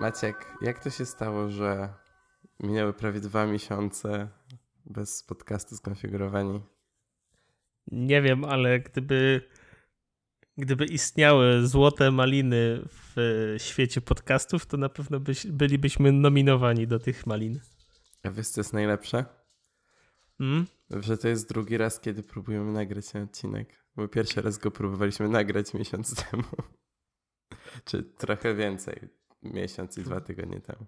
Maciek, jak to się stało, że minęły prawie dwa miesiące bez podcastu skonfigurowani? Nie wiem, ale gdyby, gdyby istniały złote maliny w świecie podcastów, to na pewno byś, bylibyśmy nominowani do tych malin. A wiesz, co jest najlepsze? Hmm? Że to jest drugi raz, kiedy próbujemy nagrać ten odcinek. Bo pierwszy raz go próbowaliśmy nagrać miesiąc temu. Czy trochę więcej. Miesiąc i dwa tygodnie temu.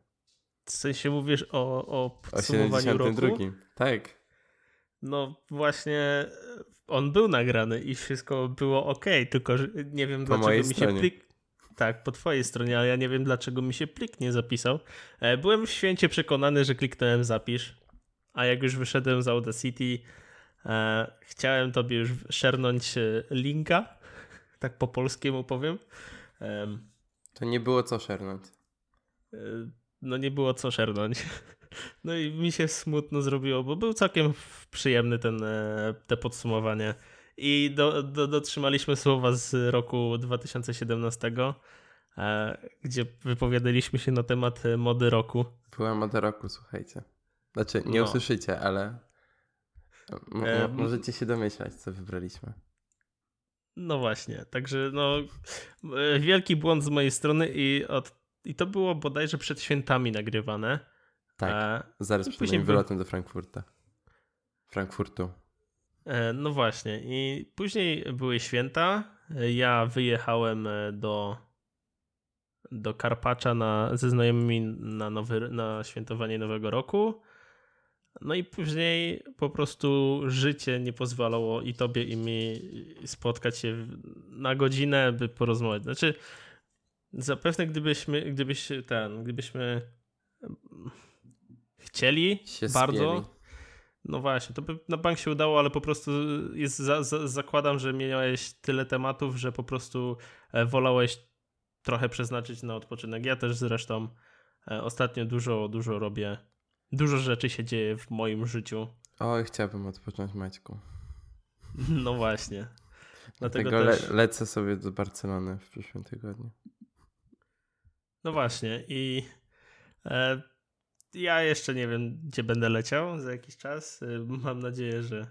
W sensie mówisz o, o O podsumowaniu roku? 72. Tak. No właśnie on był nagrany i wszystko było ok, tylko nie wiem Po dlaczego mi się stronie. plik... Tak, po twojej stronie, ale ja nie wiem dlaczego mi się plik nie zapisał. E, Byłem święcie przekonany, że kliknąłem zapisz, a jak już wyszedłem z Audacity, e, chciałem tobie już szernąć e, linka, tak po polskiemu powiem. Em, To nie było co szernąć. E, no nie było co szernąć. No i mi się smutno zrobiło, bo był całkiem przyjemny ten, e, te podsumowanie. I do, do, dotrzymaliśmy słowa z roku 2017, e, gdzie wypowiadaliśmy się na temat mody roku. Była moda roku, słuchajcie. Znaczy, nie No. usłyszycie, ale możecie się domyślać, co wybraliśmy. No właśnie, także no e, wielki błąd z mojej strony i, od, i to było bodajże przed świętami nagrywane. Tak, E, zaraz i przed później moim wylotem do Frankfurta. Frankfurtu. E, No właśnie, i później były święta. Ja wyjechałem do, do Karpacza na, ze znajomymi na, nowy, na świętowanie Nowego Roku. No i później po prostu życie nie pozwalało i tobie, i mi spotkać się na godzinę, by porozmawiać. Znaczy, zapewne gdybyśmy, gdybyś ten, gdybyśmy chcieli Się bardzo, spieli. no właśnie, to by na bank się udało, ale po prostu jest, za, za, zakładam, że miałeś tyle tematów, że po prostu e, wolałeś trochę przeznaczyć na odpoczynek. Ja też zresztą e, ostatnio dużo, dużo robię. Dużo rzeczy się dzieje w moim życiu. Oj, chciałbym odpocząć, Maćku. No właśnie. Dlatego Dlatego też, le- lecę sobie do Barcelony w przyszłym tygodniu. no właśnie i e, ja jeszcze nie wiem, gdzie będę leciał za jakiś czas. E, mam nadzieję, że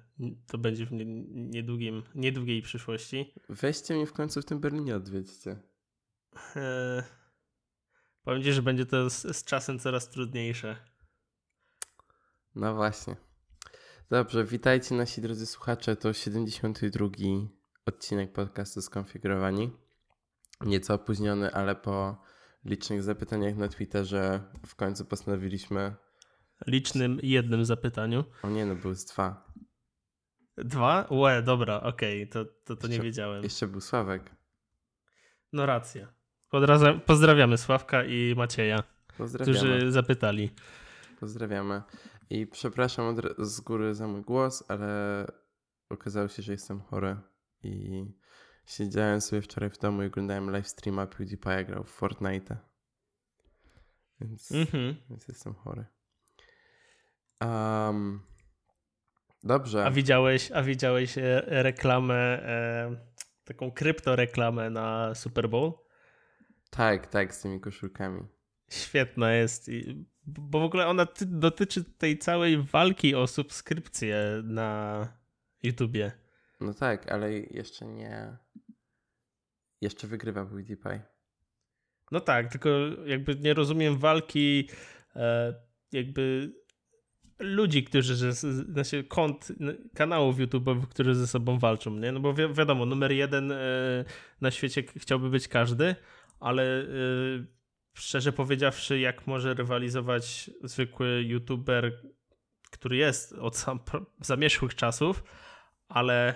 to będzie w nie- niedługim, niedługiej przyszłości. Weźcie mnie w końcu w tym Berlinie odwiedźcie. E, powiem ci, że będzie to z, z czasem coraz trudniejsze. No właśnie. Dobrze, witajcie nasi drodzy słuchacze. To 72 odcinek podcastu Skonfigurowani. Nieco opóźniony, ale po licznych zapytaniach na Twitterze w końcu postanowiliśmy... Licznym jednym zapytaniu. O nie, no były z dwa. Dwa? Łe, dobra, okej, to, to, to nie Jeszcze- wiedziałem. Jeszcze był Sławek. No racja. Pozdrawiamy Sławka i Macieja, którzy zapytali. Pozdrawiamy. I przepraszam z góry za mój głos, ale okazało się, że jestem chory i siedziałem sobie wczoraj w domu i oglądałem live streama PewDiePie grał w Fortnite. Więc, Mhm. więc jestem chory. Um, dobrze. A widziałeś, a widziałeś e, reklamę, e, taką kryptoreklamę na Super Bowl? Tak, tak, z tymi koszulkami. Świetna jest, i- bo w ogóle ona ty, dotyczy tej całej walki o subskrypcję na YouTubie. No tak, ale jeszcze nie... Jeszcze wygrywa PewDiePie. No tak, tylko jakby nie rozumiem walki e, jakby ludzi, którzy, znaczy kont, kanałów YouTube'owych, którzy ze sobą walczą, nie? No bo wi wiadomo, numer jeden e, na świecie chciałby być każdy, ale e, szczerze powiedziawszy, jak może rywalizować zwykły YouTuber, który jest od sam, zamierzchłych czasów, ale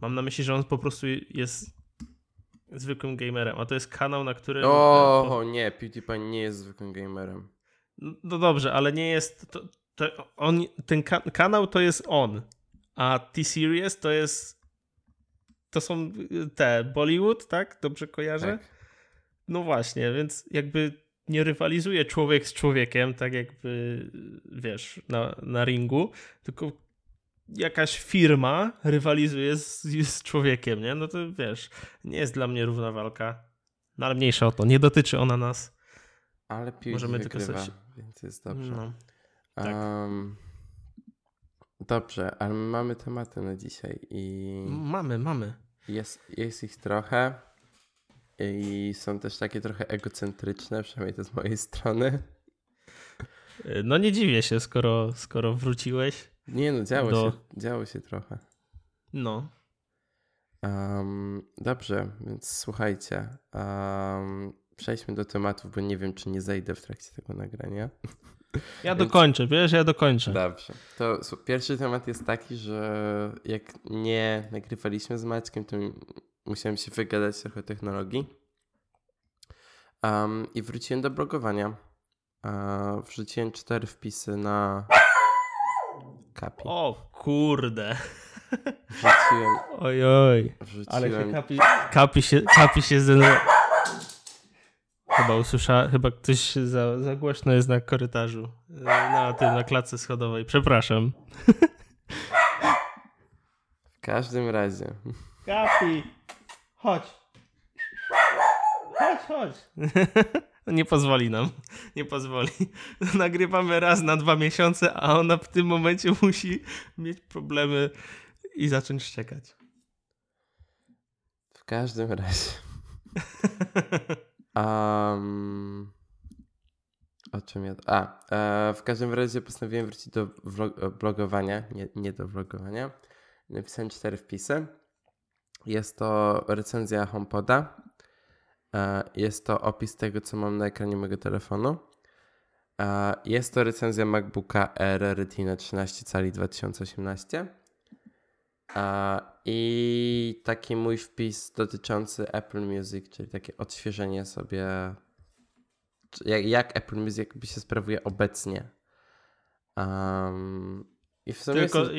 mam na myśli, że on po prostu jest zwykłym gamerem, a to jest kanał, na którym... e, po- O, nie, PewDiePie nie jest zwykłym gamerem. no dobrze, ale nie jest. To, to on, ten ka kanał to jest on, a T-Series to jest. To są y, te Bollywood, tak? Dobrze kojarzę? Tak. No właśnie, więc jakby nie rywalizuje człowiek z człowiekiem, tak jakby wiesz, na, na ringu, tylko jakaś firma rywalizuje z, z człowiekiem, nie? No to wiesz, nie jest dla mnie równa walka. No ale mniejsza o to, nie dotyczy ona nas. Ale piłki Możemy tylko wygrywa, coś- więc jest dobrze. No. tak. Em, dobrze, ale my mamy tematy na dzisiaj i Mamy, mamy. jest, jest ich trochę i są też takie trochę egocentryczne, przynajmniej to z mojej strony. No nie dziwię się, skoro, skoro wróciłeś. Nie no, działo, Do- się, działo się trochę. No. Em, dobrze, więc słuchajcie. em, przejdźmy do tematów, bo nie wiem, czy nie zejdę w trakcie tego nagrania. Ja Więc- dokończę, wiesz, ja dokończę. Dobrze. To pierwszy temat jest taki, że jak nie nagrywaliśmy z Maćkiem, to musiałem się wygadać trochę technologii. Um, I wróciłem do blogowania. Uh, wrzuciłem cztery wpisy na Kapi. O kurde. Wrzuciłem, Oj, oj. wrzuciłem Ale się kapi, kapi się, kapi się zdenerwował. Chyba usłyszałem, chyba ktoś za, za głośno jest na korytarzu. y, Na tym, na klatce schodowej. Przepraszam. w każdym razie. Kapi! Chodź. Chodź, chodź. Nie pozwoli nam. Nie pozwoli. Nagrywamy raz na dwa miesiące, a ona w tym momencie musi mieć problemy i zacząć szczekać. W każdym razie. Um, o czym ja. A, e, w każdym razie postanowiłem wrócić do vlog, blogowania, nie, nie do vlogowania. Napisałem cztery wpisy. Jest to recenzja HomePoda. E, jest to opis tego, co mam na ekranie mojego telefonu. E, jest to recenzja MacBooka Air Retina 13 cali 2018. E, I taki mój wpis dotyczący Apple Music, czyli takie odświeżenie sobie, jak, Apple Music jakby się sprawuje obecnie. I w sumie Tylko jest-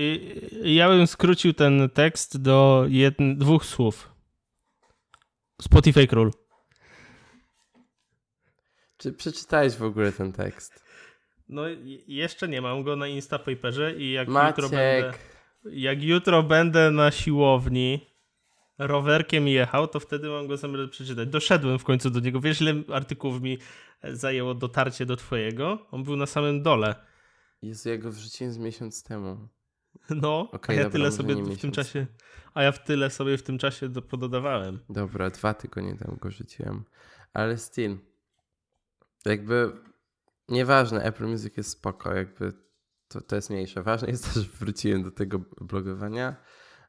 i, ja bym skrócił ten tekst do jedn, dwóch słów. Spotify Król. czy przeczytałeś w ogóle ten tekst? No jeszcze nie mam go na Instapaperze i jak jutro będę... Maciek, Jak jutro będę na siłowni rowerkiem jechał, to wtedy mam go zamiar przeczytać. Doszedłem w końcu do niego. Wiesz, ile artykułów mi zajęło dotarcie do twojego? On był na samym dole. Jezu, ja go wrzuciłem z miesiąc temu. No, Okej, a ja dobra, tyle sobie w tym miesiąc. czasie, a ja w tyle sobie w tym czasie do, pododawałem. Dobra, dwa tygodnie temu go rzuciłem. Ale still. Jakby nieważne, Apple Music jest spoko, jakby to, to jest mniejsze. Ważne jest to, że wróciłem do tego blogowania.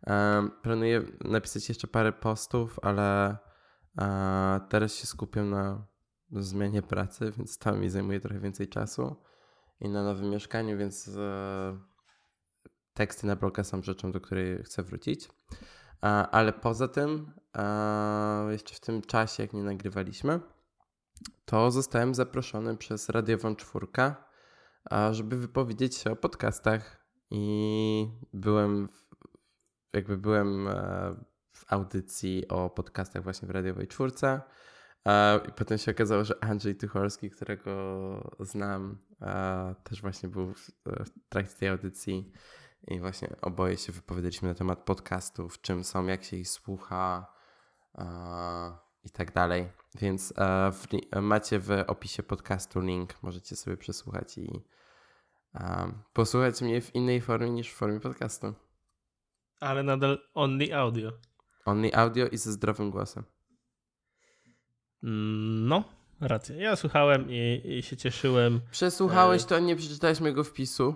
Um, planuję napisać jeszcze parę postów, ale teraz się skupiam na, na zmianie pracy, więc tam mi zajmuje trochę więcej czasu i na nowym mieszkaniu, więc e, teksty na bloga są rzeczą, do której chcę wrócić. Ale poza tym, jeszcze w tym czasie, jak nie nagrywaliśmy, to zostałem zaproszony przez Radiową Czwórkę, żeby wypowiedzieć się o podcastach i byłem w, jakby byłem e, w audycji o podcastach właśnie w Radiowej Czwórce i potem się okazało, że Andrzej Tucholski, którego znam, też właśnie był w, trakcie tej audycji i właśnie oboje się wypowiadaliśmy na temat podcastów, czym są, jak się ich słucha i tak dalej. Więc e, w, macie w opisie podcastu link, możecie sobie przesłuchać i posłuchać mnie w innej formie niż w formie podcastu. Ale nadal only audio. Only audio i ze zdrowym głosem. No, racja. Ja słuchałem i, i się cieszyłem. Przesłuchałeś E. to, nie przeczytałeś mojego wpisu.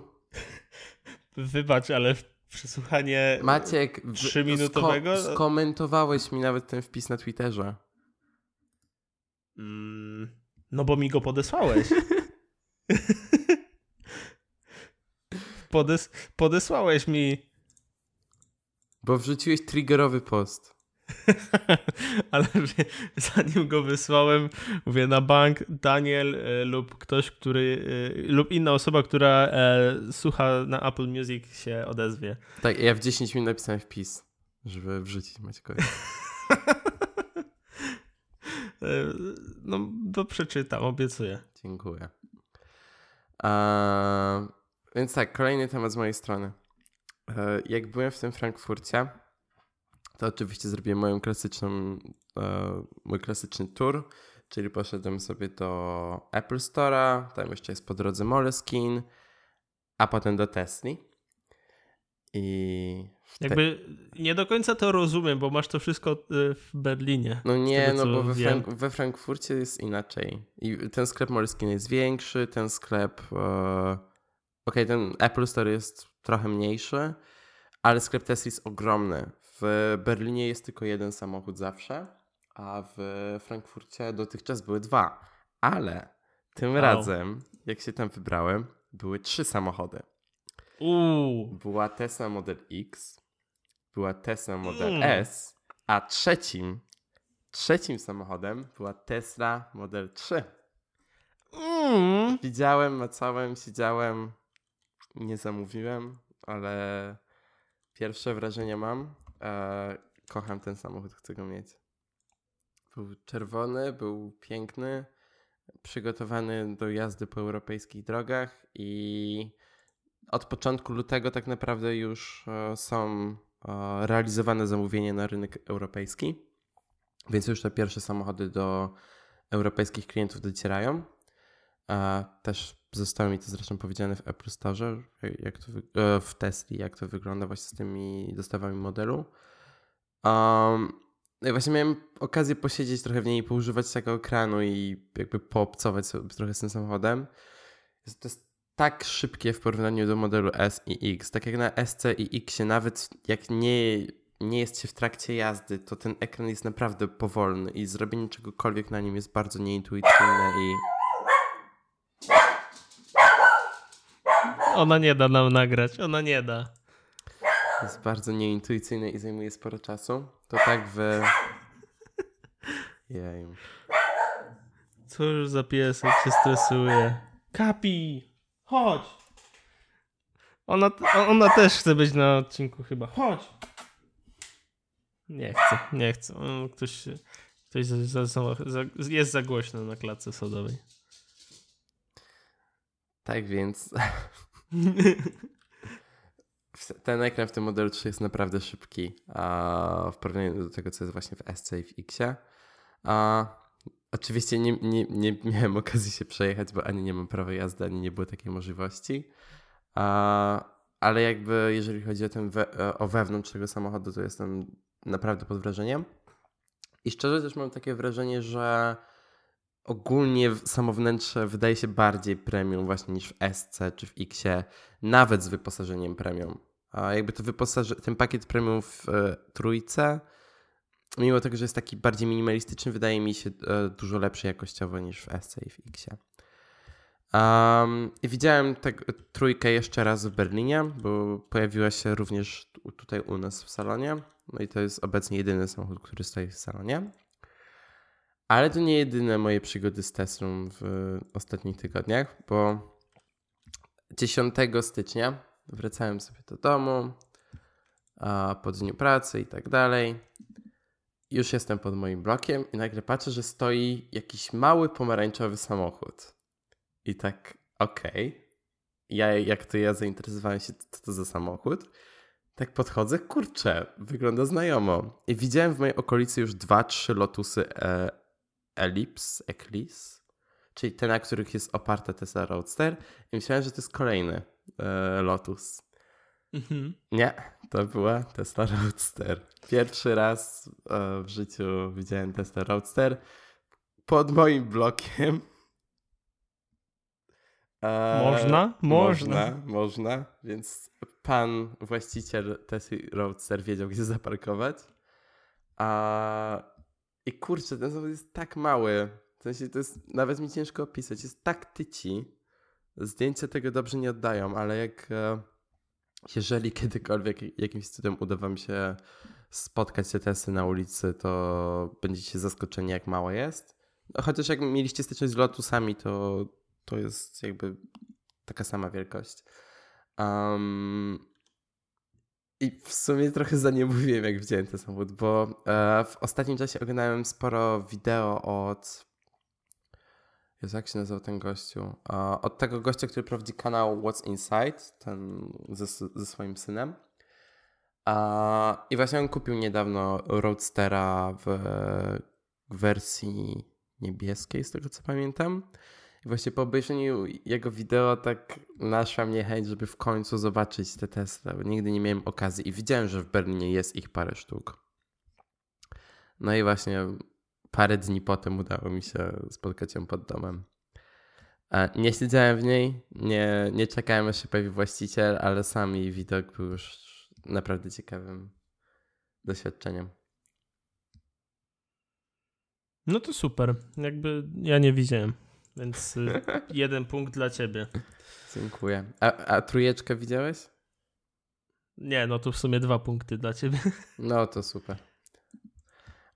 Wybacz, ale przesłuchanie Maciek, trzyminutowego? sko- skomentowałeś mi nawet ten wpis na Twitterze. Mm, no bo mi go podesłałeś. Podes podesłałeś mi, Bo wrzuciłeś triggerowy post. ale zanim go wysłałem, mówię na bank Daniel e, lub ktoś, który, e, lub inna osoba, która e, słucha na Apple Music się odezwie. Tak, ja w 10 minut napisałem wpis, żeby wrzucić Maćkowi. No, to przeczytam, obiecuję. Dziękuję. Eee, więc tak, kolejny temat z mojej strony. Eee, jak byłem w tym Frankfurcie, to oczywiście zrobiłem moją klasyczną, e, mój klasyczny tour. Czyli poszedłem sobie do Apple Store'a, tam jeszcze jest po drodze Moleskine, a potem do Tesli. I jakby nie do końca to rozumiem, bo masz to wszystko y, w Berlinie. No nie, tego, no bo we, Frank we, Frankfurcie jest inaczej. I ten sklep Moleskine jest większy, ten sklep. E... Okej, okay, ten Apple Store jest trochę mniejszy, ale sklep Tesla jest ogromny. W Berlinie jest tylko jeden samochód zawsze, a w Frankfurcie dotychczas były dwa. Ale tym wow. razem, jak się tam wybrałem, były trzy samochody. Uuu. Była Tesla Model X, była Tesla Model mm. S, a trzecim, trzecim samochodem była Tesla Model 3. Mm. Widziałem, macałem, siedziałem, nie zamówiłem, ale pierwsze wrażenie mam. E, kocham ten samochód, chcę go mieć. Był czerwony, był piękny, przygotowany do jazdy po europejskich drogach i od początku lutego tak naprawdę już e, są e, realizowane zamówienia na rynek europejski, więc już te pierwsze samochody do europejskich klientów docierają. Też zostało mi to zresztą powiedziane w Apple Store, jak to e, w Tesli, jak to wygląda właśnie z tymi dostawami modelu. Um, no i właśnie miałem okazję posiedzieć trochę w niej, poużywać tego ekranu i jakby poobcować sobie trochę z tym samochodem. To jest tak szybkie w porównaniu do modelu S i X. Tak jak na SC i X, nawet jak nie, nie jest się w trakcie jazdy, to ten ekran jest naprawdę powolny i zrobienie czegokolwiek na nim jest bardzo nieintuicyjne i. Ona nie da nam nagrać, ona nie da. Jest bardzo nieintuicyjne i zajmuje sporo czasu. To tak w. Jej. Cóż za piesek się stresuje. Kapi! Chodź. Ona, ona też chce być na odcinku chyba. Chodź. Nie chcę, nie chcę. Ktoś, ktoś za, za, za, jest za głośno na klatce sodowej. Tak więc. Ten ekran w tym modelu 3 jest naprawdę szybki w porównaniu do tego, co jest właśnie w SC i w X. A Oczywiście nie, nie, nie miałem okazji się przejechać, bo ani nie mam prawa jazdy, ani nie było takiej możliwości. A, ale jakby jeżeli chodzi o, ten we, o wewnątrz tego samochodu, to jestem naprawdę pod wrażeniem. I szczerze też mam takie wrażenie, że ogólnie samo wnętrze wydaje się bardziej premium właśnie niż w SC czy w Xie, nawet z wyposażeniem premium. A jakby to wyposaże- ten pakiet premium w e, trójce mimo tego, że jest taki bardziej minimalistyczny, wydaje mi się e, dużo lepszy jakościowo niż w SC i w Xie. Um, widziałem tę trójkę jeszcze raz w Berlinie, bo pojawiła się również tutaj u nas w salonie. No i to jest obecnie jedyny samochód, który stoi w salonie. Ale to nie jedyne moje przygody z Teslą w ostatnich tygodniach, bo 10 stycznia wracałem sobie do domu a po dniu pracy i tak dalej już jestem pod moim blokiem i nagle patrzę, że stoi jakiś mały pomarańczowy samochód. I tak, okej. Okay. Ja, jak to ja zainteresowałem się, co to za samochód, tak podchodzę, kurczę, wygląda znajomo. I widziałem w mojej okolicy już dwa, trzy Lotusy e, Ellipse, Eclipse, czyli te, na których jest oparta Tesla Roadster. I myślałem, że to jest kolejny e, Lotus. Mhm. Nie, to była Tesla Roadster. Pierwszy raz e, w życiu widziałem Tesla Roadster pod moim blokiem. E, można? Można. Można, można. Więc pan właściciel Tesla Roadster wiedział, gdzie zaparkować. A... I kurczę, ten samochód jest tak mały. W sensie to jest, nawet mi ciężko opisać, jest tak tyci. Zdjęcia tego dobrze nie oddają, ale jak e, jeżeli kiedykolwiek jakimś cudem uda wam się spotkać te testy na ulicy, to będziecie zaskoczeni, jak mało jest. No, chociaż jak mieliście styczność z Lotusami, to, to jest jakby taka sama wielkość. Um, I w sumie trochę za nie mówiłem, jak widziałem ten samochód, bo e, w ostatnim czasie oglądałem sporo wideo od Jezu, jak się nazywał ten gościu? od tego gościa, który prowadzi kanał What's Inside, ten ze, ze swoim synem. I właśnie on kupił niedawno Roadstera w wersji, niebieskiej, z tego co pamiętam. I właśnie po obejrzeniu jego wideo tak naszła mnie chęć, żeby w końcu zobaczyć te Tesla, bo nigdy nie miałem okazji i widziałem, że w Berlinie jest ich parę sztuk. No i właśnie parę dni potem udało mi się spotkać ją pod domem. Nie siedziałem w niej, nie, nie czekałem aż się pojawi właściciel, ale sam jej widok był już naprawdę ciekawym doświadczeniem. No to super. Jakby ja nie widziałem, więc jeden punkt dla ciebie. Dziękuję. A, a trójeczkę widziałeś? Nie, no to w sumie dwa punkty dla ciebie. No to super.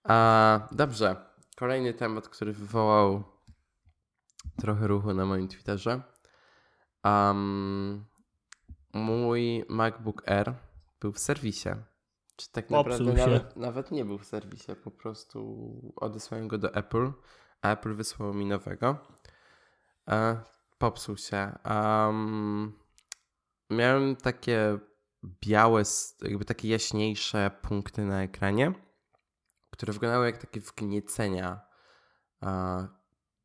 A, dobrze. Kolejny temat, który wywołał trochę ruchu na moim Twitterze. Um, mój MacBook Air był w serwisie. Czy tak naprawdę nawet, nawet, nie był w serwisie, po prostu odesłałem go do Apple, a Apple wysłało mi nowego. E, popsuł się. Um, miałem takie białe, jakby takie jaśniejsze punkty na ekranie, które wyglądały jak takie wgniecenia. E,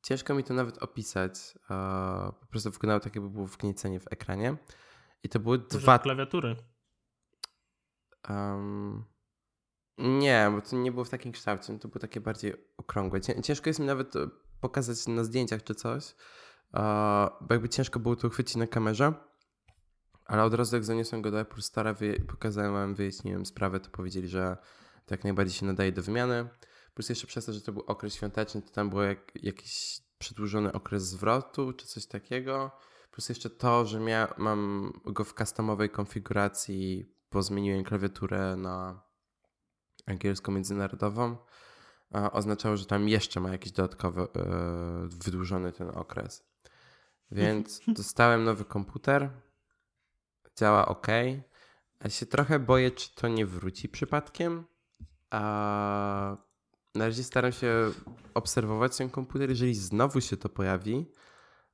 ciężko mi to nawet opisać. E, po prostu wyglądało tak, jakby było wgniecenie w ekranie. I to były Może dwa. klawiatury. Um, nie, bo to nie było w takim kształcie, to było takie bardziej okrągłe. Ciężko jest mi nawet pokazać na zdjęciach czy coś, jakby ciężko było to uchwycić na kamerze. Ale od razu jak zaniosłem go do Apple Store'a, pokazałem, wyjaśniłem sprawę, to powiedzieli, że to jak najbardziej się nadaje do wymiany. Plus jeszcze przez to, że to był okres świąteczny, to tam był jak, jakiś przedłużony okres zwrotu czy coś takiego. Plus jeszcze to, że mia- mam go w customowej konfiguracji bo zmieniłem klawiaturę na angielską międzynarodową, oznaczało, że tam jeszcze ma jakiś dodatkowy, e, wydłużony ten okres. Więc dostałem nowy komputer, działa ok. Ja się trochę boję, czy to nie wróci przypadkiem. A na razie staram się obserwować ten komputer. Jeżeli znowu się to pojawi,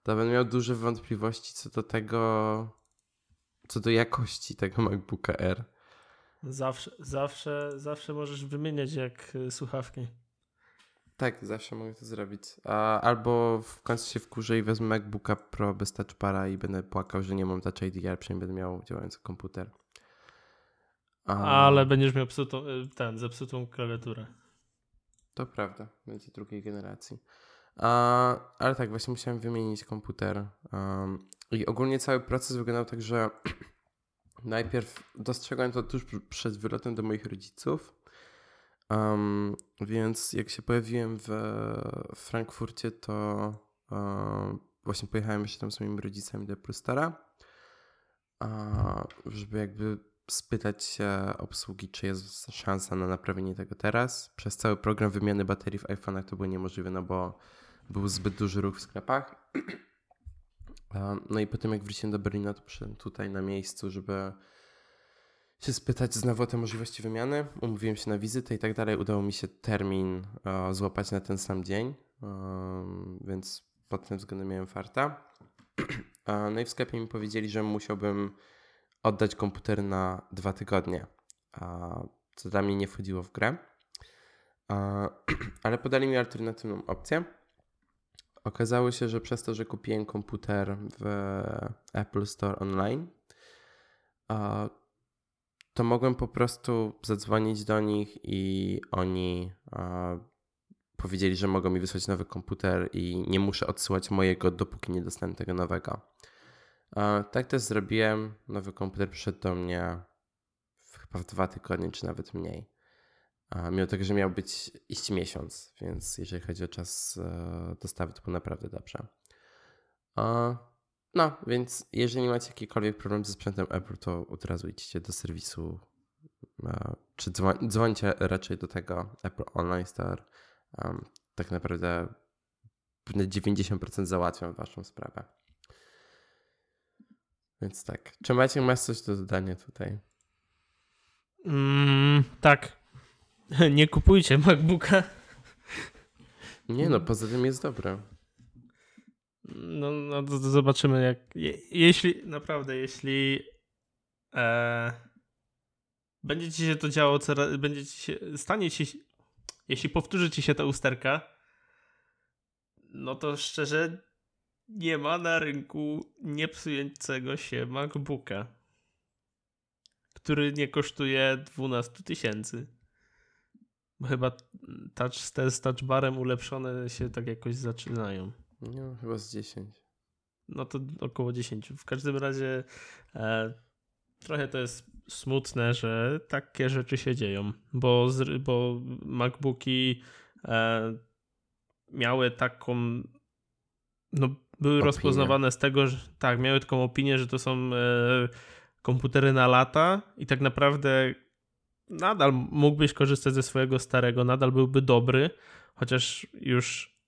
to będę miał duże wątpliwości co do tego, co do jakości tego MacBooka R. Zawsze, zawsze, zawsze możesz wymieniać jak y, słuchawki. Tak, zawsze mogę to zrobić. Albo w końcu się wkurzę i wezmę MacBooka Pro bez touchpara i będę płakał, że nie mam Touch ID, ale przynajmniej będę miał działający komputer. A... Ale będziesz miał psutą, y, ten, zepsutą klawiaturę. To prawda, będzie drugiej generacji. A, ale tak, właśnie musiałem wymienić komputer. Um, I ogólnie cały proces wyglądał tak, że najpierw dostrzegłem to tuż przed wylotem do moich rodziców. Um, więc jak się pojawiłem w Frankfurcie, to um, właśnie pojechałem jeszcze tam z moimi rodzicami do Prustara, żeby jakby spytać się obsługi, czy jest szansa na naprawienie tego teraz. Przez cały program wymiany baterii w iPhone'ach to było niemożliwe, no bo był zbyt duży ruch w sklepach. No i potem jak wróciłem do Berlina, to przyszedłem tutaj na miejscu, żeby się spytać znowu o te możliwości wymiany. Umówiłem się na wizytę i tak dalej. Udało mi się termin złapać na ten sam dzień, więc pod tym względem miałem farta. No i w sklepie mi powiedzieli, że musiałbym oddać komputer na dwa tygodnie, co dla mnie nie wchodziło w grę. Ale podali mi alternatywną opcję Okazało się, że przez to, że kupiłem komputer w Apple Store Online, to mogłem po prostu zadzwonić do nich i oni powiedzieli, że mogą mi wysłać nowy komputer i nie muszę odsyłać mojego, dopóki nie dostanę tego nowego. Tak też zrobiłem. Nowy komputer przyszedł do mnie chyba w dwa tygodnie, czy nawet mniej. Mimo tego, że miał być iść miesiąc, więc jeżeli chodzi o czas e, dostawy, to było naprawdę dobrze. No, więc jeżeli macie jakikolwiek problem ze sprzętem Apple, to od razu idźcie do serwisu, e, czy dzwońcie raczej do tego Apple Online Store. Tak naprawdę na 90% załatwią waszą sprawę. Więc tak. Czy macie masz coś do dodania tutaj? Mm, tak. Nie kupujcie MacBooka. Nie no, poza tym jest dobre. No, no zobaczymy jak... Je, jeśli, naprawdę, jeśli e, będzie ci się to działo coraz... Będzie ci się, stanie ci jeśli powtórzy ci się ta usterka, no to szczerze nie ma na rynku niepsującego się MacBooka, który nie kosztuje 12 tysięcy. Chyba touch, te z touchbarem ulepszone się tak jakoś zaczynają. No, chyba z 10. No to około 10. W każdym razie e, trochę to jest smutne, że takie rzeczy się dzieją, bo, z, bo MacBooki e, miały taką, no były rozpoznawane z tego, że tak, miały taką opinię, że to są e, komputery na lata i tak naprawdę nadal mógłbyś korzystać ze swojego starego, nadal byłby dobry, chociaż już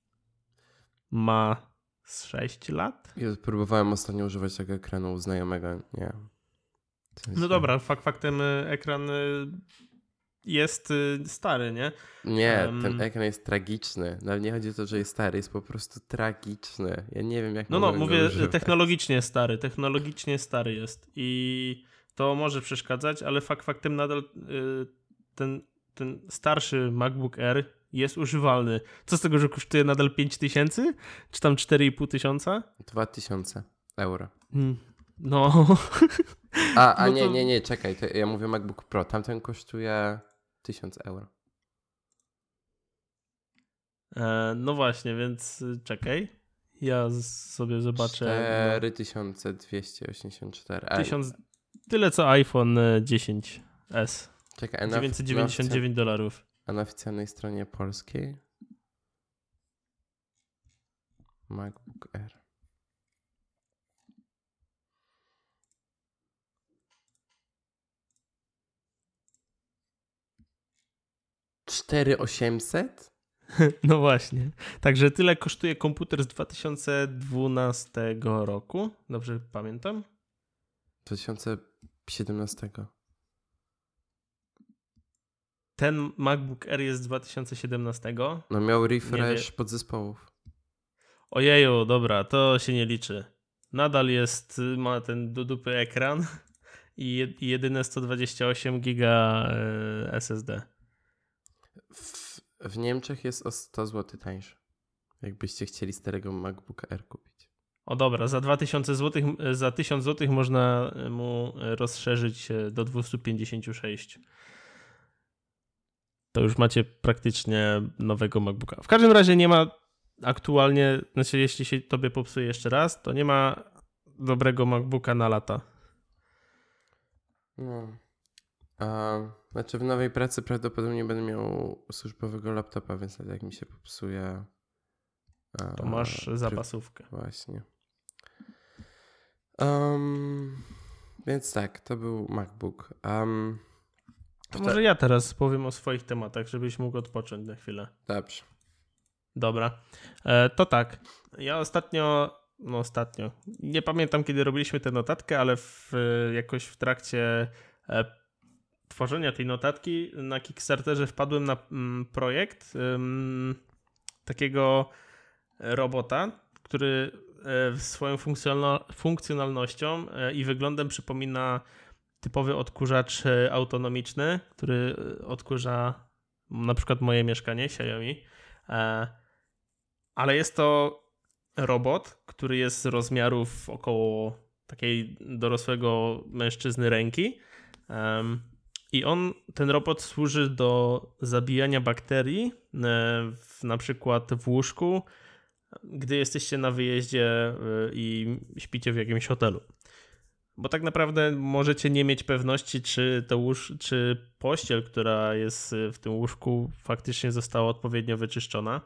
ma z 6 lat. Ja próbowałem ostatnio używać tego ekranu u znajomego, nie. No dobra, fakt faktem y, ekran y, jest y, stary, nie? Nie, um... ten ekran jest tragiczny. Nawet nie chodzi o to, że jest stary, jest po prostu tragiczny. Ja nie wiem, jak No, no, mówię technologicznie stary, technologicznie stary jest i to może przeszkadzać, ale fakt faktem nadal ten, ten starszy MacBook Air jest używalny. Co z tego, że kosztuje nadal 5000? Czy tam 4,5 tysiąca? 2000 euro. Hmm. No. A, a no nie, to... nie, nie, czekaj. ja mówię MacBook Pro. Tamten kosztuje 1000 euro. E, no właśnie, więc y, czekaj. Ja sobie zobaczę. 4284. No. 1000, tyle co iPhone 10s. Czekaj, 999 dolarów. A na oficjalnej stronie polskiej MacBook Air. Cztery osiemset? No właśnie. Także tyle kosztuje komputer z 2012 roku. Dobrze pamiętam? 2017 ten MacBook Air jest z 2017. No miał refresh podzespołów. Ojeju, dobra, to się nie liczy. Nadal jest, ma ten do dupy ekran i jedyne 128 giga e, SSD. W, w Niemczech jest o 100 zł tańszy. Jakbyście chcieli starego MacBooka Air kupić. O dobra, za 2000 zł, za 1000 zł można mu rozszerzyć do 256 to już macie praktycznie nowego MacBooka. W każdym razie nie ma aktualnie, znaczy jeśli się tobie popsuje jeszcze raz, to nie ma dobrego MacBooka na lata. No. A, znaczy w nowej pracy prawdopodobnie będę miał służbowego laptopa, więc nawet jak mi się popsuje... A, to masz zapasówkę. Właśnie. Um, więc tak, to był MacBook. Um, to może ja teraz powiem o swoich tematach, żebyś mógł odpocząć na chwilę. Dobrze. Dobra. E, to tak. Ja ostatnio, no ostatnio, nie pamiętam kiedy robiliśmy tę notatkę, ale w, jakoś w trakcie e, tworzenia tej notatki na Kickstarterze wpadłem na mm, projekt takiego robota, który e, swoją funkcjonalnością e, i wyglądem przypomina typowy odkurzacz e, autonomiczny, który e, odkurza na przykład moje mieszkanie, Xiaomi. E, ale jest to robot, który jest z rozmiarów około takiej dorosłego mężczyzny ręki. I on, ten robot służy do zabijania bakterii, w, na przykład w łóżku, gdy jesteście na wyjeździe i śpicie w jakimś hotelu. Bo tak naprawdę możecie nie mieć pewności, czy to łóż, czy pościel, która jest w tym łóżku, faktycznie została odpowiednio wyczyszczona.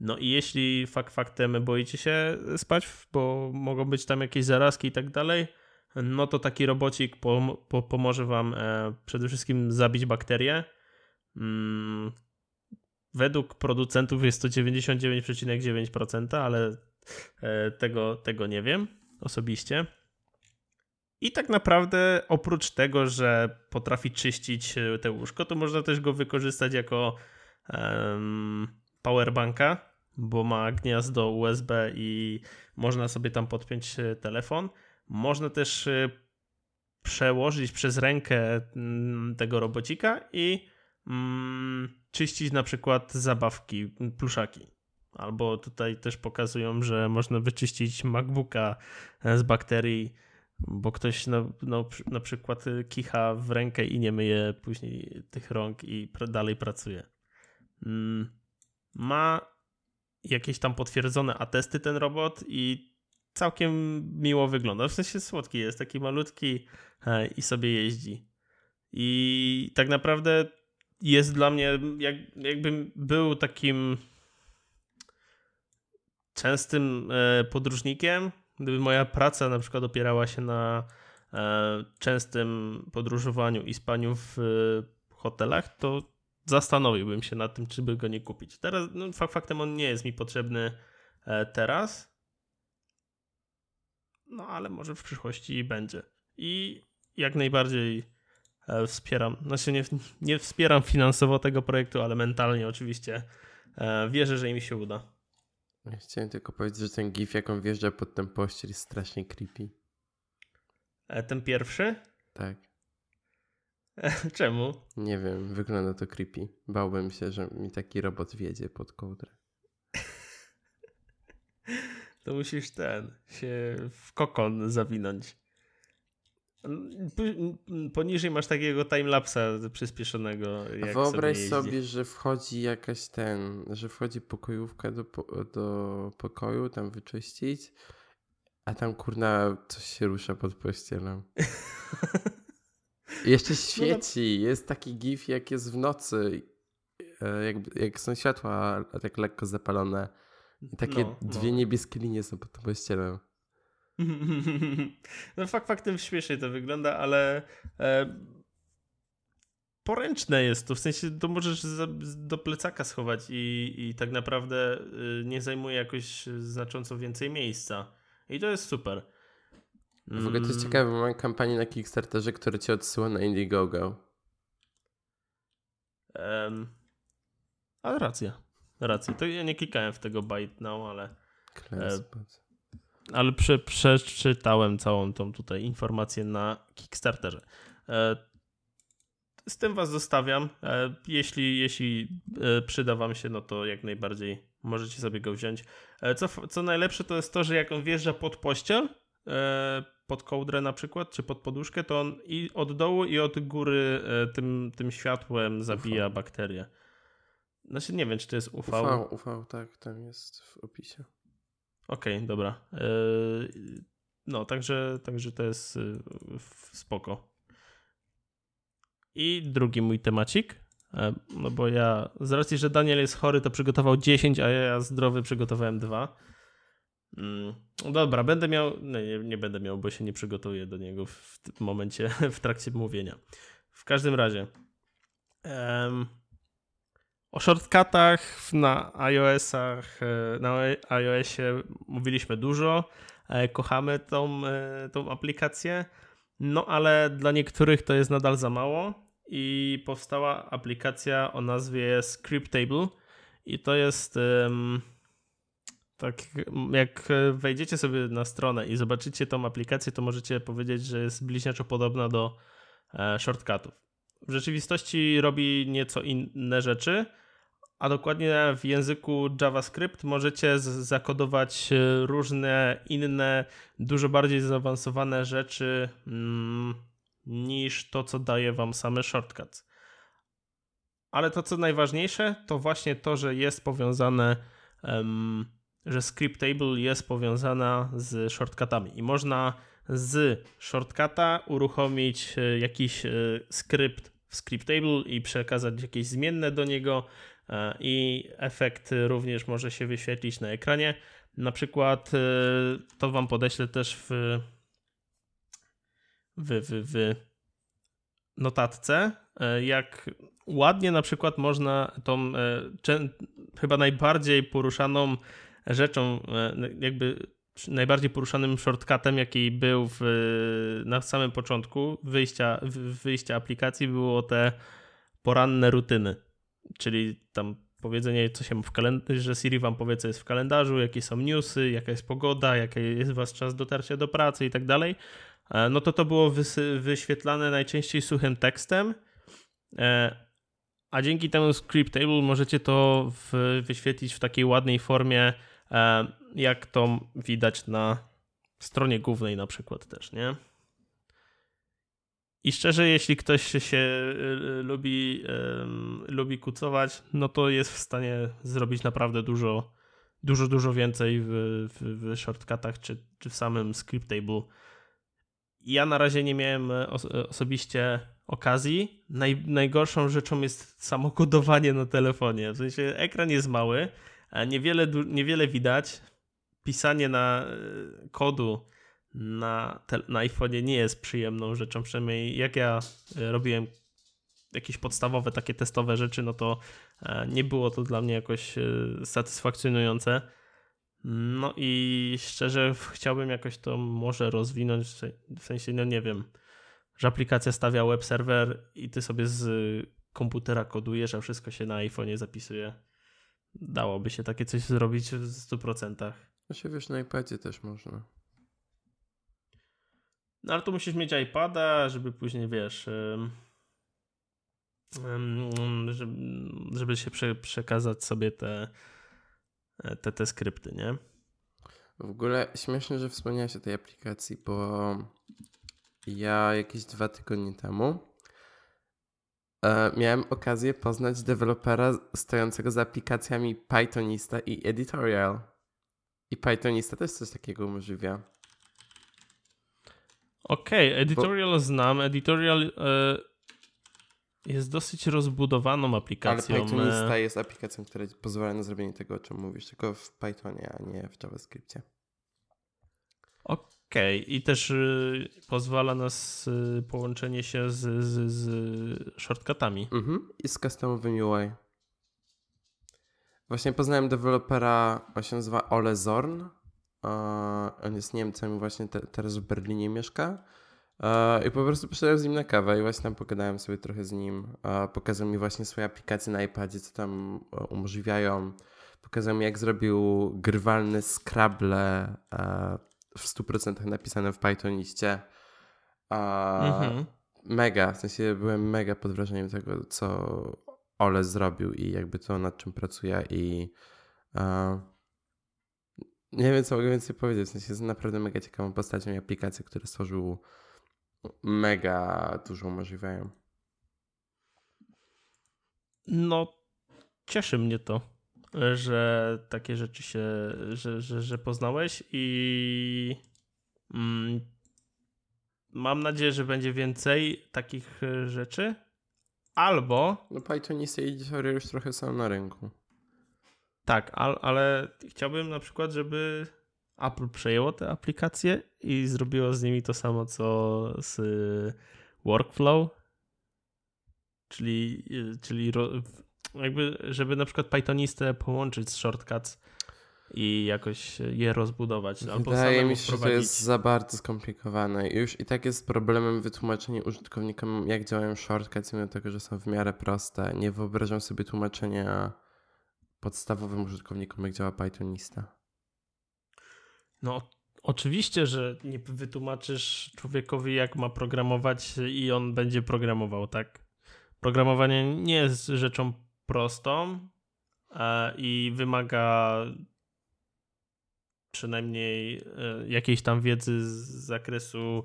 No i jeśli fakt faktem boicie się spać, bo mogą być tam jakieś zarazki i tak dalej, no to taki robocik pom po pomoże wam e, przede wszystkim zabić bakterie. Mm, według producentów jest to 99,9%, ale e, tego, tego nie wiem osobiście. I tak naprawdę oprócz tego, że potrafi czyścić e, te łóżko, to można też go wykorzystać jako um, powerbanka, bo ma gniazdo USB i można sobie tam podpiąć e, telefon. Można też e, przełożyć przez rękę mm, tego robocika i mm, czyścić na przykład zabawki, pluszaki Albo tutaj też pokazują, że można wyczyścić MacBooka z bakterii, bo ktoś na, na, na przykład kicha w rękę i nie myje później tych rąk i dalej pracuje. Mm, ma jakieś tam potwierdzone atesty ten robot i całkiem miło wygląda. W sensie słodki jest, taki malutki e, i sobie jeździ. I tak naprawdę jest dla mnie, jak, jakbym był takim częstym e, podróżnikiem, gdyby moja praca na przykład opierała się na e, częstym podróżowaniu i spaniu w hotelach, to zastanowiłbym się nad tym, czy by go nie kupić. Teraz, no, fakt faktem, on nie jest mi potrzebny teraz, no ale może w przyszłości będzie. I jak najbardziej e, wspieram, znaczy nie, nie wspieram finansowo tego projektu, ale mentalnie oczywiście e, wierzę, że im się uda. Ja chciałem tylko powiedzieć, że ten gif, jak on wjeżdża pod ten pościel jest strasznie creepy. E, ten pierwszy? Tak. Czemu? Nie wiem, wygląda to creepy. Bałbym się, że mi taki robot wjedzie pod kołdrę. to musisz ten, się w kokon zawinąć. Poniżej masz takiego timelapsa przyspieszonego. Jak Wyobraź sobie, sobie, że wchodzi jakaś ten, że wchodzi pokojówka do, do pokoju, tam wyczyścić, a tam kurna coś się rusza pod pościelą. jeszcze no świeci. Jest taki gif, jak jest w nocy, e, jak, jak są światła tak lekko zapalone i takie no, dwie no. niebieskie linie są pod tą pościelą. No fakt faktem śmiesznie to wygląda, ale e, poręczne jest to, w sensie to możesz za, do plecaka schować i, i tak naprawdę y, nie zajmuje jakoś znacząco więcej miejsca. I to jest super. W ogóle to jest mm. ciekawe, mam kampanię na Kickstarterze, która cię odsyła na Indiegogo. Um, ale racja racji. To ja nie klikałem w tego Byte Now, ale. E, ale prze, przeczytałem całą tą tutaj informację na Kickstarterze. E, z tym was zostawiam. E, jeśli, jeśli e, przyda wam się, no to jak najbardziej możecie sobie go wziąć. Co, co najlepsze to jest to, że jak on wjeżdża pod pościel, pod kołdrę na przykład, czy pod poduszkę, to on i od dołu i od góry tym, tym światłem zabija bakterie. Znaczy nie wiem, czy to jest UV. UV, UV tak, tam jest w opisie. Okej, okay, dobra. E, no, także, także to jest y, spoko. I drugi mój temacik. E, no bo ja, z racji, że Daniel jest chory, to przygotował 10, a ja zdrowy przygotowałem 2. Mm, dobra, będę miał. No nie, nie będę miał, bo się nie przygotuję do niego w tym momencie, w trakcie mówienia. W każdym razie. Um, o shortcutach na iOS-ach, e, na iOSie mówiliśmy dużo. E, kochamy tą, e, tą aplikację, no ale dla niektórych to jest nadal za mało i powstała aplikacja o nazwie Scriptable i to jest tak jak wejdziecie sobie na stronę i zobaczycie tą aplikację, to możecie powiedzieć, że jest bliźniaczo podobna do shortcutów. W rzeczywistości robi nieco inne rzeczy, a dokładnie w języku JavaScript możecie zakodować e, różne inne, dużo bardziej zaawansowane rzeczy mm, niż to, co daje wam same shortcuts. Ale to, co najważniejsze, to właśnie to, że jest powiązane, um, że scriptable jest powiązana z shortcutami i można z shortcuta uruchomić e, jakiś e, skrypt w scriptable i przekazać jakieś zmienne do niego, E, i efekt również może się wyświetlić na ekranie. Na przykład to Wam podeślę też w, w, w, w notatce, jak ładnie na przykład można tą chyba najbardziej poruszaną rzeczą, jakby najbardziej poruszanym shortcutem, jaki był w, na samym początku wyjścia, wyjścia aplikacji, było te poranne rutyny. Czyli tam powiedzenie, co się ma w kalendarzu, że Siri wam powie, co jest w kalendarzu, jakie są newsy, jaka jest pogoda, jaki jest was czas dotarcia do pracy i tak dalej, e, no to to było wyświetlane najczęściej suchym tekstem, e, a dzięki temu script table możecie to wyświetlić w takiej ładnej formie, e, jak to widać na stronie głównej na przykład też, nie? I szczerze, jeśli ktoś się y, lubi, lubi kucować, no to jest w stanie zrobić naprawdę dużo, dużo, dużo więcej w, w, w shortcutach czy, czy w samym script table. Ja na razie nie miałem e, osobiście okazji. Naj, najgorszą rzeczą jest samokodowanie na telefonie. W sensie ekran jest mały, niewiele, niewiele widać. Pisanie na e, kodu na, na iPhone'ie nie jest przyjemną rzeczą, przynajmniej jak ja e, robiłem jakieś podstawowe takie testowe rzeczy, no to e, nie było to dla mnie jakoś satysfakcjonujące. No i szczerze chciałbym jakoś to może rozwinąć, w sensie, no nie wiem, że aplikacja stawia web serwer i ty sobie z komputera kodujesz, a wszystko się na iPhone'ie zapisuje. Dałoby się takie coś zrobić w 100%. No się wiesz, na iPadzie też można. No ale tu musisz mieć iPada, żeby później, wiesz, żeby, żeby się prze, przekazać sobie te, te, te skrypty, nie? W ogóle śmieszne, że wspomniałeś o tej aplikacji, bo ja jakieś dwa tygodnie temu e, miałem okazję poznać dewelopera stojącego za aplikacjami Pythonista i Editorial. I Pythonista też coś takiego umożliwia. Okej, okay, editorial Bo... znam. Editorial e, jest dosyć rozbudowaną aplikacją. Ale Pythonista e. jest aplikacją, która pozwala na zrobienie tego, o czym mówisz, tylko w Pythonie, a nie w JavaScriptie. Okej, okay. i też y, pozwala nas y, połączenie się z, z, z shortcutami. Mhm, i z customowym UI. Właśnie poznałem dewelopera, on się nazywa Ole Zorn on jest Niemcem i właśnie te, teraz w Berlinie mieszka. I po prostu poszedłem z nim na kawę i właśnie tam pogadałem sobie trochę z nim. Pokazał mi właśnie swoje aplikacje na iPadzie, co tam umożliwiają. Pokazał mi, jak zrobił grywalne Scrabble w 100% napisane w Pythoniście. Mhm. Mega, w sensie byłem mega pod wrażeniem tego, co Ole zrobił i jakby to, nad czym pracuje i nie wiem, co mogę więcej powiedzieć. W sensie jest naprawdę mega ciekawą postacią i aplikacje, które stworzył mega dużo umożliwiają. No, cieszy mnie to, że takie rzeczy się, że, że, że poznałeś i mm, mam nadzieję, że będzie więcej takich rzeczy. Albo. No, Python i Editor już trochę są na rynku. Tak, ale chciałbym na przykład, żeby Apple przejęło te aplikacje i zrobiło z nimi to samo, co z Workflow, czyli, czyli jakby, żeby na przykład Pythonistę połączyć z shortcuts i jakoś je rozbudować. Albo Wydaje mi się, że to jest za bardzo skomplikowane. Już i tak jest problemem wytłumaczenie użytkownikom, jak działają shortcuts, mimo tego, że są w miarę proste. Nie wyobrażam sobie tłumaczenia podstawowym użytkownikom, jak działa Pythonista? No, oczywiście, że nie wytłumaczysz człowiekowi, jak ma programować i on będzie programował, tak? Programowanie nie jest rzeczą prostą e, i wymaga przynajmniej e, jakiejś tam wiedzy z zakresu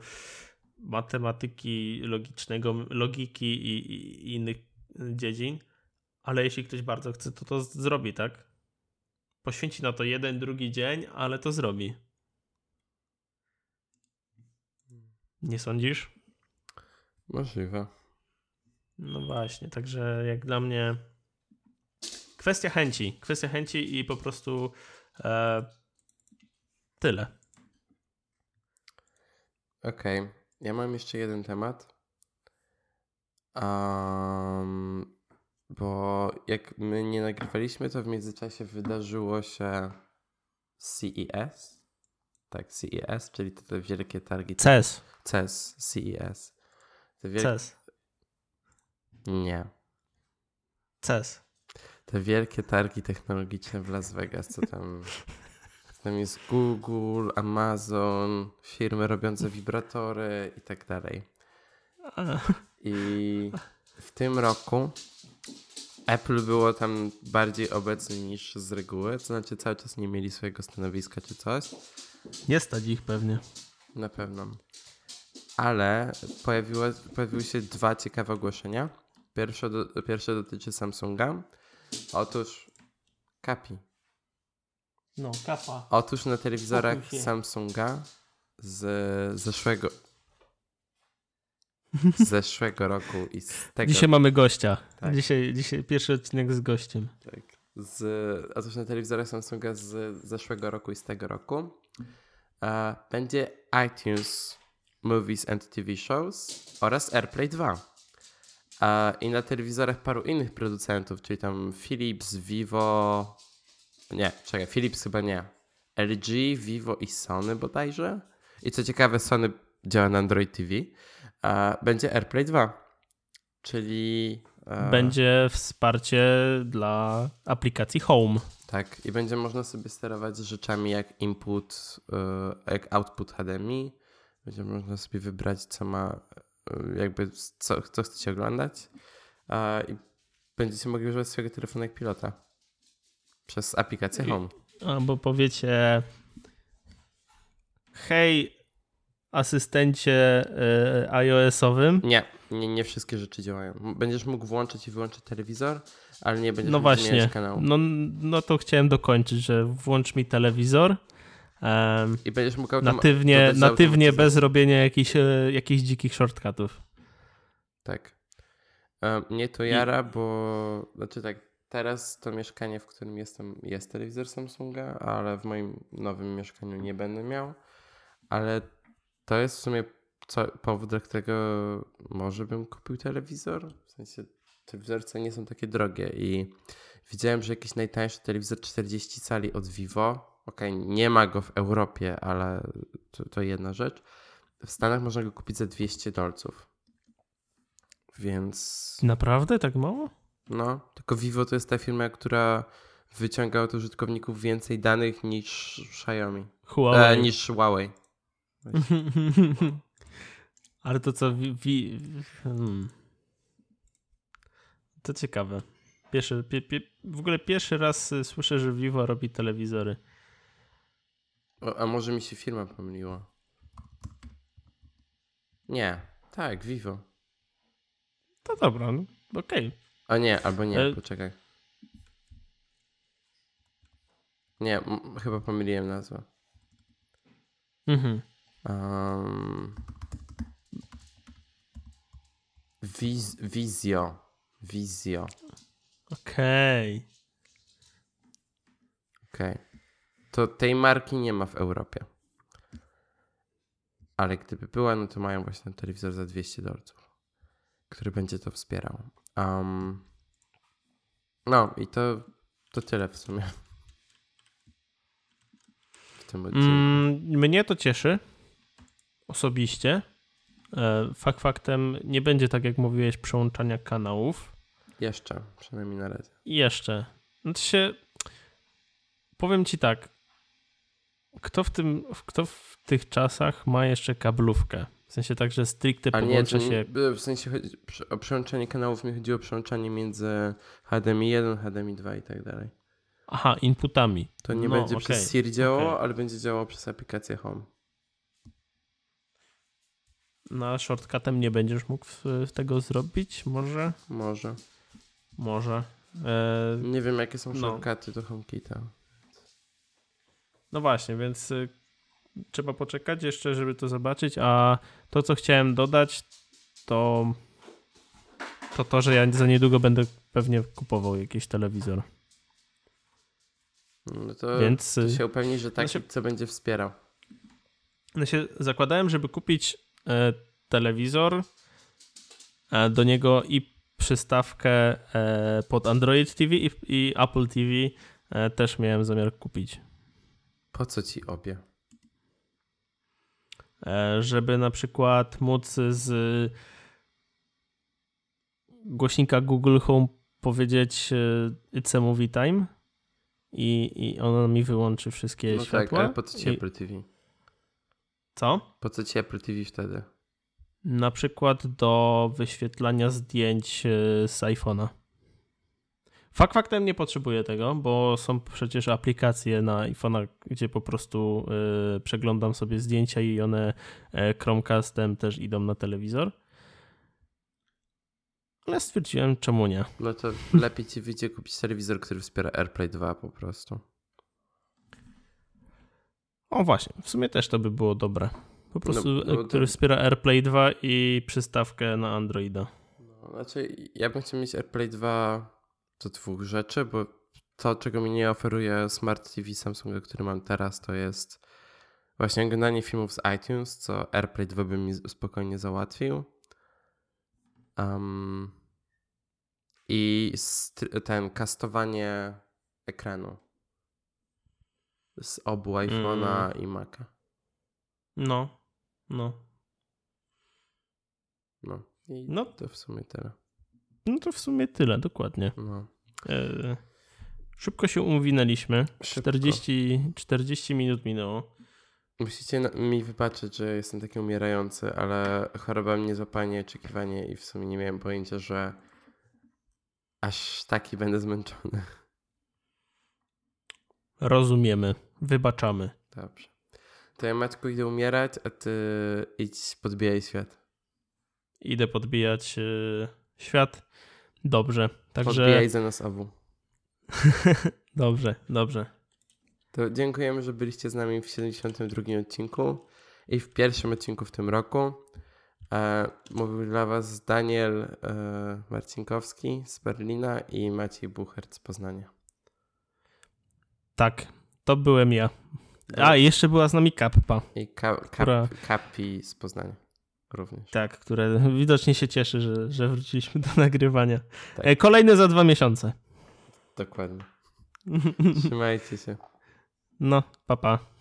matematyki logicznego, logiki i, i innych dziedzin ale jeśli ktoś bardzo chce, to to zrobi, tak? Poświęci na to jeden, drugi dzień, ale to zrobi. Nie sądzisz? Możliwe. No właśnie, także jak dla mnie kwestia chęci. Kwestia chęci i po prostu e, tyle. Okej. Okay. Ja mam jeszcze jeden temat. Um, bo jak my nie nagrywaliśmy, to w międzyczasie wydarzyło się CES. Tak, CES, czyli te, te wielkie targi. CES. CES, CES. Te wielkie... CES. Nie. CES. Te wielkie targi technologiczne w Las Vegas, co tam... Tam jest Google, Amazon, firmy robiące wibratory i tak dalej. I w tym roku Apple było tam bardziej obecne niż z reguły, to znaczy cały czas nie mieli swojego stanowiska czy coś. Nie stać ich pewnie. Na pewno. Ale pojawiło, pojawiły się dwa ciekawe ogłoszenia. Pierwsze, do, pierwsze dotyczy Samsunga. Otóż kapi. No, kapa. Otóż na telewizorach. Samsunga z zeszłego z zeszłego roku i z tego Dzisiaj mamy gościa. Tak. Dzisiaj, dzisiaj pierwszy odcinek z gościem. tak, z, otóż na telewizorach Samsunga z zeszłego roku i z tego roku e, będzie iTunes Movies and TV Shows oraz AirPlay 2. E, I na telewizorach paru innych producentów, czyli tam Philips, Vivo. Nie, czekaj, Philips chyba nie. LG, Vivo i Sony bodajże. I co ciekawe, Sony działa na Android TV. E, będzie AirPlay 2. Czyli. e, Będzie wsparcie dla aplikacji Home. Tak, i będzie można sobie sterować rzeczami jak input, y, jak output HDMI. Będzie można sobie wybrać, co ma, y, jakby, co, co chcecie oglądać. A, I będziecie mogli używać swojego telefonu jak pilota. Przez aplikację I- Home. Albo powiecie hej asystencie y, iOS-owym. Nie, nie, nie wszystkie rzeczy działają. Będziesz mógł włączyć i wyłączyć telewizor, ale nie będziesz No mógł właśnie. zmieniać kanału. No, no to chciałem dokończyć, że włącz mi telewizor. em, I będziesz mógł natywnie, natywnie bez robienia jakichś, e, jakichś dzikich shortcutów. Tak. Mnie to jara, bo znaczy tak, teraz to mieszkanie, w którym jestem, jest telewizor Samsunga, ale w moim nowym mieszkaniu nie będę miał. Ale to jest w sumie co, powód, dla którego może bym kupił telewizor. W sensie telewizorce nie są takie drogie i widziałem, że jakiś najtańszy telewizor 40 cali od Vivo. Okej, nie ma go w Europie, ale to, to jedna rzecz. W Stanach można go kupić za 200 dolców. Więc Naprawdę? Tak mało? No, tylko Vivo to jest ta firma, która wyciąga od użytkowników więcej danych niż Xiaomi. Huawei. E, niż Huawei. Ale to co, wi, wi, hmm. To ciekawe. Pierwszy, pie, pie, w ogóle pierwszy raz y, słyszę, że Vivo robi telewizory. O, a może mi się firma pomyliła? Nie, tak, Vivo. To dobra, no, okej. A nie, albo nie, E- poczekaj. Nie, chyba pomyliłem nazwę. Mhm. Um, Wiz, Vizio. Vizio. Okej. Okej. To tej marki nie ma w Europie. Ale gdyby była, no to mają właśnie telewizor za 200 dolców, który będzie to wspierał. Um, no i to, to tyle w sumie. W tym odcinku. Mm, mnie to cieszy osobiście. E, Fakt faktem nie będzie tak jak mówiłeś przełączania kanałów. Jeszcze, przynajmniej na razie. Jeszcze. Znaczy się, powiem ci tak. Kto w, tym, kto w tych czasach ma jeszcze kablówkę? W sensie tak, że stricte A nie, połącza to się. nie, w sensie o przełączanie kanałów mi chodziło o przełączanie między HDMI 1, HDMI 2 i tak dalej. Aha, inputami. To nie No, będzie okej, przez Siri działało, okej. ale będzie działało przez aplikację Home. Na shortcutem nie będziesz mógł tego zrobić? Może? Może. Może. E, Nie wiem, jakie są No. shortcuty do HomeKita. No właśnie, więc y, trzeba poczekać jeszcze, żeby to zobaczyć. A to, co chciałem dodać, to to, to że ja za niedługo będę pewnie kupował jakiś telewizor. No to, Więc to y, się upewni, że taki, znaczy- co będzie wspierał. ja się zakładałem, żeby kupić e, telewizor, e, do niego i przystawkę e, pod Android TV i, i Apple TV e, też miałem zamiar kupić. Po co ci obie? E, żeby na przykład móc z głośnika Google Home powiedzieć e, It's a movie time i, i ono mi wyłączy wszystkie No tak, światła. ale po co ci Apple TV? co? Po co ci Apple TV wtedy? Na przykład do wyświetlania zdjęć e, z iPhone'a. Fakt faktem nie potrzebuję tego, bo są przecież aplikacje na iPhone'a, gdzie po prostu y, przeglądam sobie zdjęcia i one y, Chromecastem też idą na telewizor. Ale stwierdziłem, czemu nie. No to lepiej ci wyjdzie kupić telewizor, który wspiera AirPlay 2 po prostu. O właśnie, w sumie też to by było dobre. Po prostu, no, no który wspiera AirPlay 2 i przystawkę na Androida. No, znaczy, ja bym chciał mieć AirPlay 2 do dwóch rzeczy, bo to, czego mi nie oferuje Smart TV Samsunga, który mam teraz, to jest właśnie oglądanie filmów z iTunes, co AirPlay 2 by mi spokojnie załatwił. Um, I ten kastowanie ekranu z obu iPhone'a mm. i Maca. No, no. No. I no. to w sumie tyle. No to w sumie tyle, dokładnie. No. E, szybko się umówinęliśmy. 40, 40 minut minęło. Musicie mi wybaczyć, że jestem taki umierający, ale choroba mnie złapała nieoczekiwanie i w sumie nie miałem pojęcia, że aż taki będę zmęczony. Rozumiemy, wybaczamy. Dobrze. To ja Maćku idę umierać, a ty idź podbijaj świat. Idę podbijać y, świat. Dobrze. Także... Podbijaj za nas obu. dobrze, dobrze. To dziękujemy, że byliście z nami w 72 odcinku i w pierwszym odcinku w tym roku. E, mówił dla Was Daniel e, Marcinkowski z Berlina i Maciej Buchert z Poznania. Tak, to byłem ja. A, jeszcze była z nami Kappa. I ka, kap, która... Kapi z Poznania również. Tak, które widocznie się cieszy, że, że wróciliśmy do nagrywania. Tak. E, kolejne za dwa miesiące. Dokładnie. Trzymajcie się. No, papa. Pa.